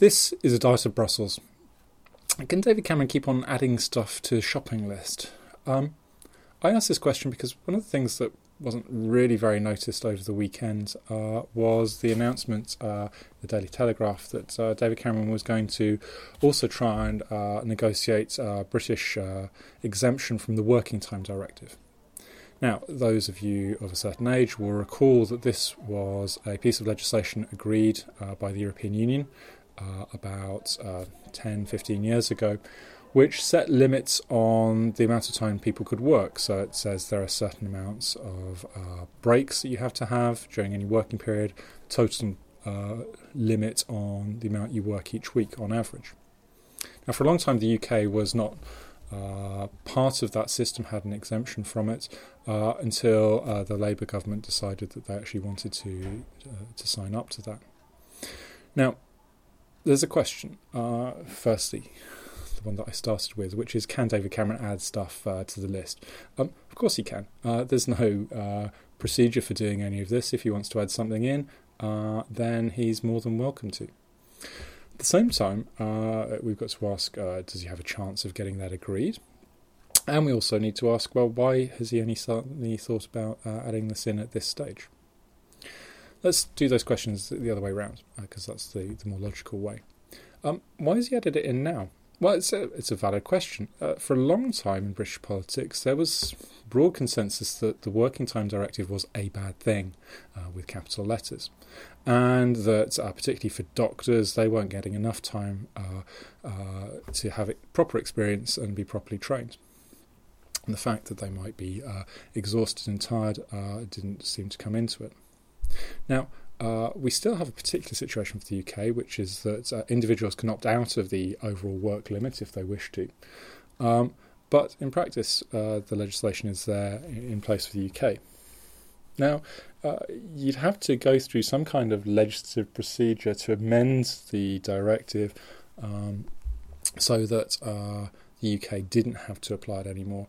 This is a diet of Brussels. Can David Cameron keep on adding stuff to his shopping list? Um, I asked this question because one of the things that wasn't really very noticed over the weekend uh, was the announcement, uh, the Daily Telegraph, that uh, David Cameron was going to also try and uh, negotiate a British uh, exemption from the Working Time Directive. Now, those of you of a certain age will recall that this was a piece of legislation agreed uh, by the European Union about 10, 15 years ago which set limits on the amount of time people could work. So it says there are certain amounts of uh, breaks that you have to have during any working period, total uh, limit on the amount you work each week on average. Now, for a long time, the UK was not uh, part of that system, had an exemption from it uh, until uh, the Labour government decided that they actually wanted to uh, to sign up to that. Now, there's a question. firstly, the one that I started with, which is can David Cameron add stuff uh, to the list? Um, of course he can. Uh, there's no uh, procedure for doing any of this. If he wants to add something in, uh, then he's more than welcome to. At the same time, uh, we've got to ask uh, does he have a chance of getting that agreed? And we also need to ask well, why has he only suddenly thought about adding this in at this stage? Let's do those questions the other way around, because that's the, the more logical way. Um, why has he added it in now? Well, it's a, it's a valid question. Uh, for a long time in British politics, there was broad consensus that the Working Time Directive was a bad thing, uh, with capital letters, and that uh, particularly for doctors, they weren't getting enough time uh, uh, to have proper experience and be properly trained. And the fact that they might be uh, exhausted and tired didn't seem to come into it. Now, uh, we still have a particular situation for the UK, which is that uh, individuals can opt out of the overall work limit if they wish to. Um, but in practice, uh, the legislation is there in place for the UK. Now, uh, you'd have to go through some kind of legislative procedure to amend the directive um, so that uh, the UK didn't have to apply it anymore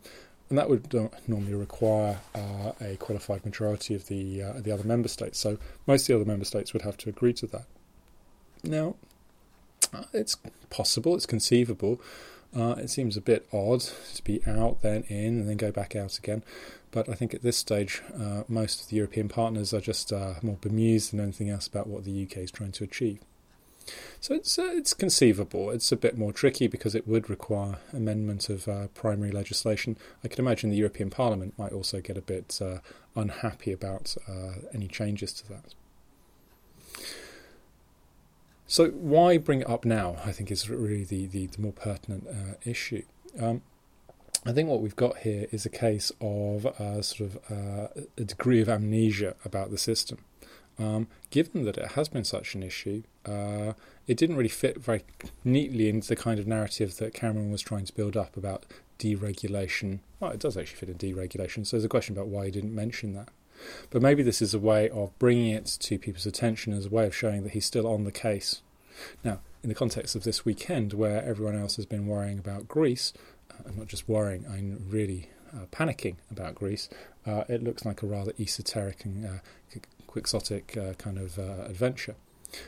and that would normally require uh, a qualified majority of the uh, the other member states. So most of the other member states would have to agree to that. Now, uh, it's possible, it's conceivable. Uh, it seems a bit odd to be out, then in, and then go back out again. But I think at this stage, uh, most of the European partners are just uh, more bemused than anything else about what the UK is trying to achieve. So it's uh, it's conceivable. It's a bit more tricky because it would require amendment of uh, primary legislation. I can imagine the European Parliament might also get a bit uh, unhappy about uh, any changes to that. So why bring it up now? I think is really the the, the more pertinent uh, issue. Um, I think what we've got here is a case of uh, sort of a degree of amnesia about the system. Um, given that it has been such an issue, uh, it didn't really fit very neatly into the kind of narrative that Cameron was trying to build up about deregulation. Well, it does actually fit in deregulation, so there's a question about why he didn't mention that. But maybe this is a way of bringing it to people's attention as a way of showing that he's still on the case. Now, in the context of this weekend, where everyone else has been worrying about Greece, uh, I'm not just worrying, I'm really uh, panicking about Greece, uh, it looks like a rather esoteric and uh, quixotic uh, kind of uh, adventure.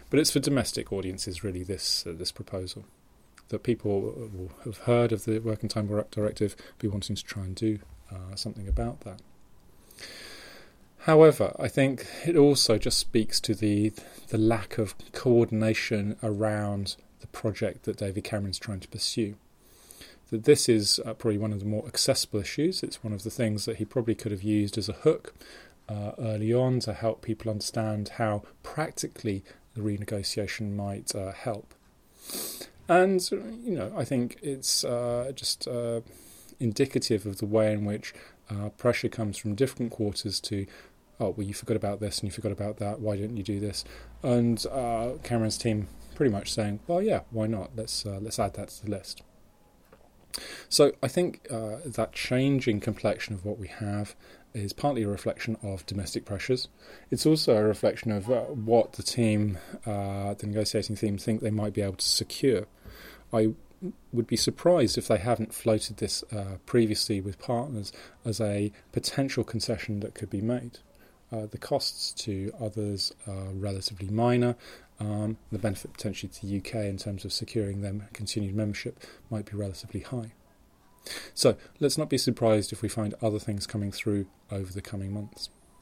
But it's for domestic audiences, really, this, uh, this proposal. That people will have heard of the Working Time Directive, be wanting to try and do something about that. However, I think it also just speaks to the the lack of coordination around the project that David Cameron's trying to pursue. That this is uh, probably one of the more accessible issues. It's one of the things that he probably could have used as a hook uh, early on to help people understand how practically the renegotiation might uh, help. And, you know, I think it's uh, just uh, indicative of the way in which uh, pressure comes from different quarters to, oh, well, you forgot about this and you forgot about that, why didn't you do this? And uh, Cameron's team pretty much saying, well, yeah, why not? Let's, let's add that to the list. So I think uh, that changing complexion of what we have is partly a reflection of domestic pressures. It's also a reflection of uh, what the team, uh, the negotiating team, think they might be able to secure. I would be surprised if they haven't floated this uh, previously with partners as a potential concession that could be made. Uh, the costs to others are relatively minor, um, the benefit potentially to the UK in terms of securing them continued membership might be relatively high. So let's not be surprised if we find other things coming through over the coming months.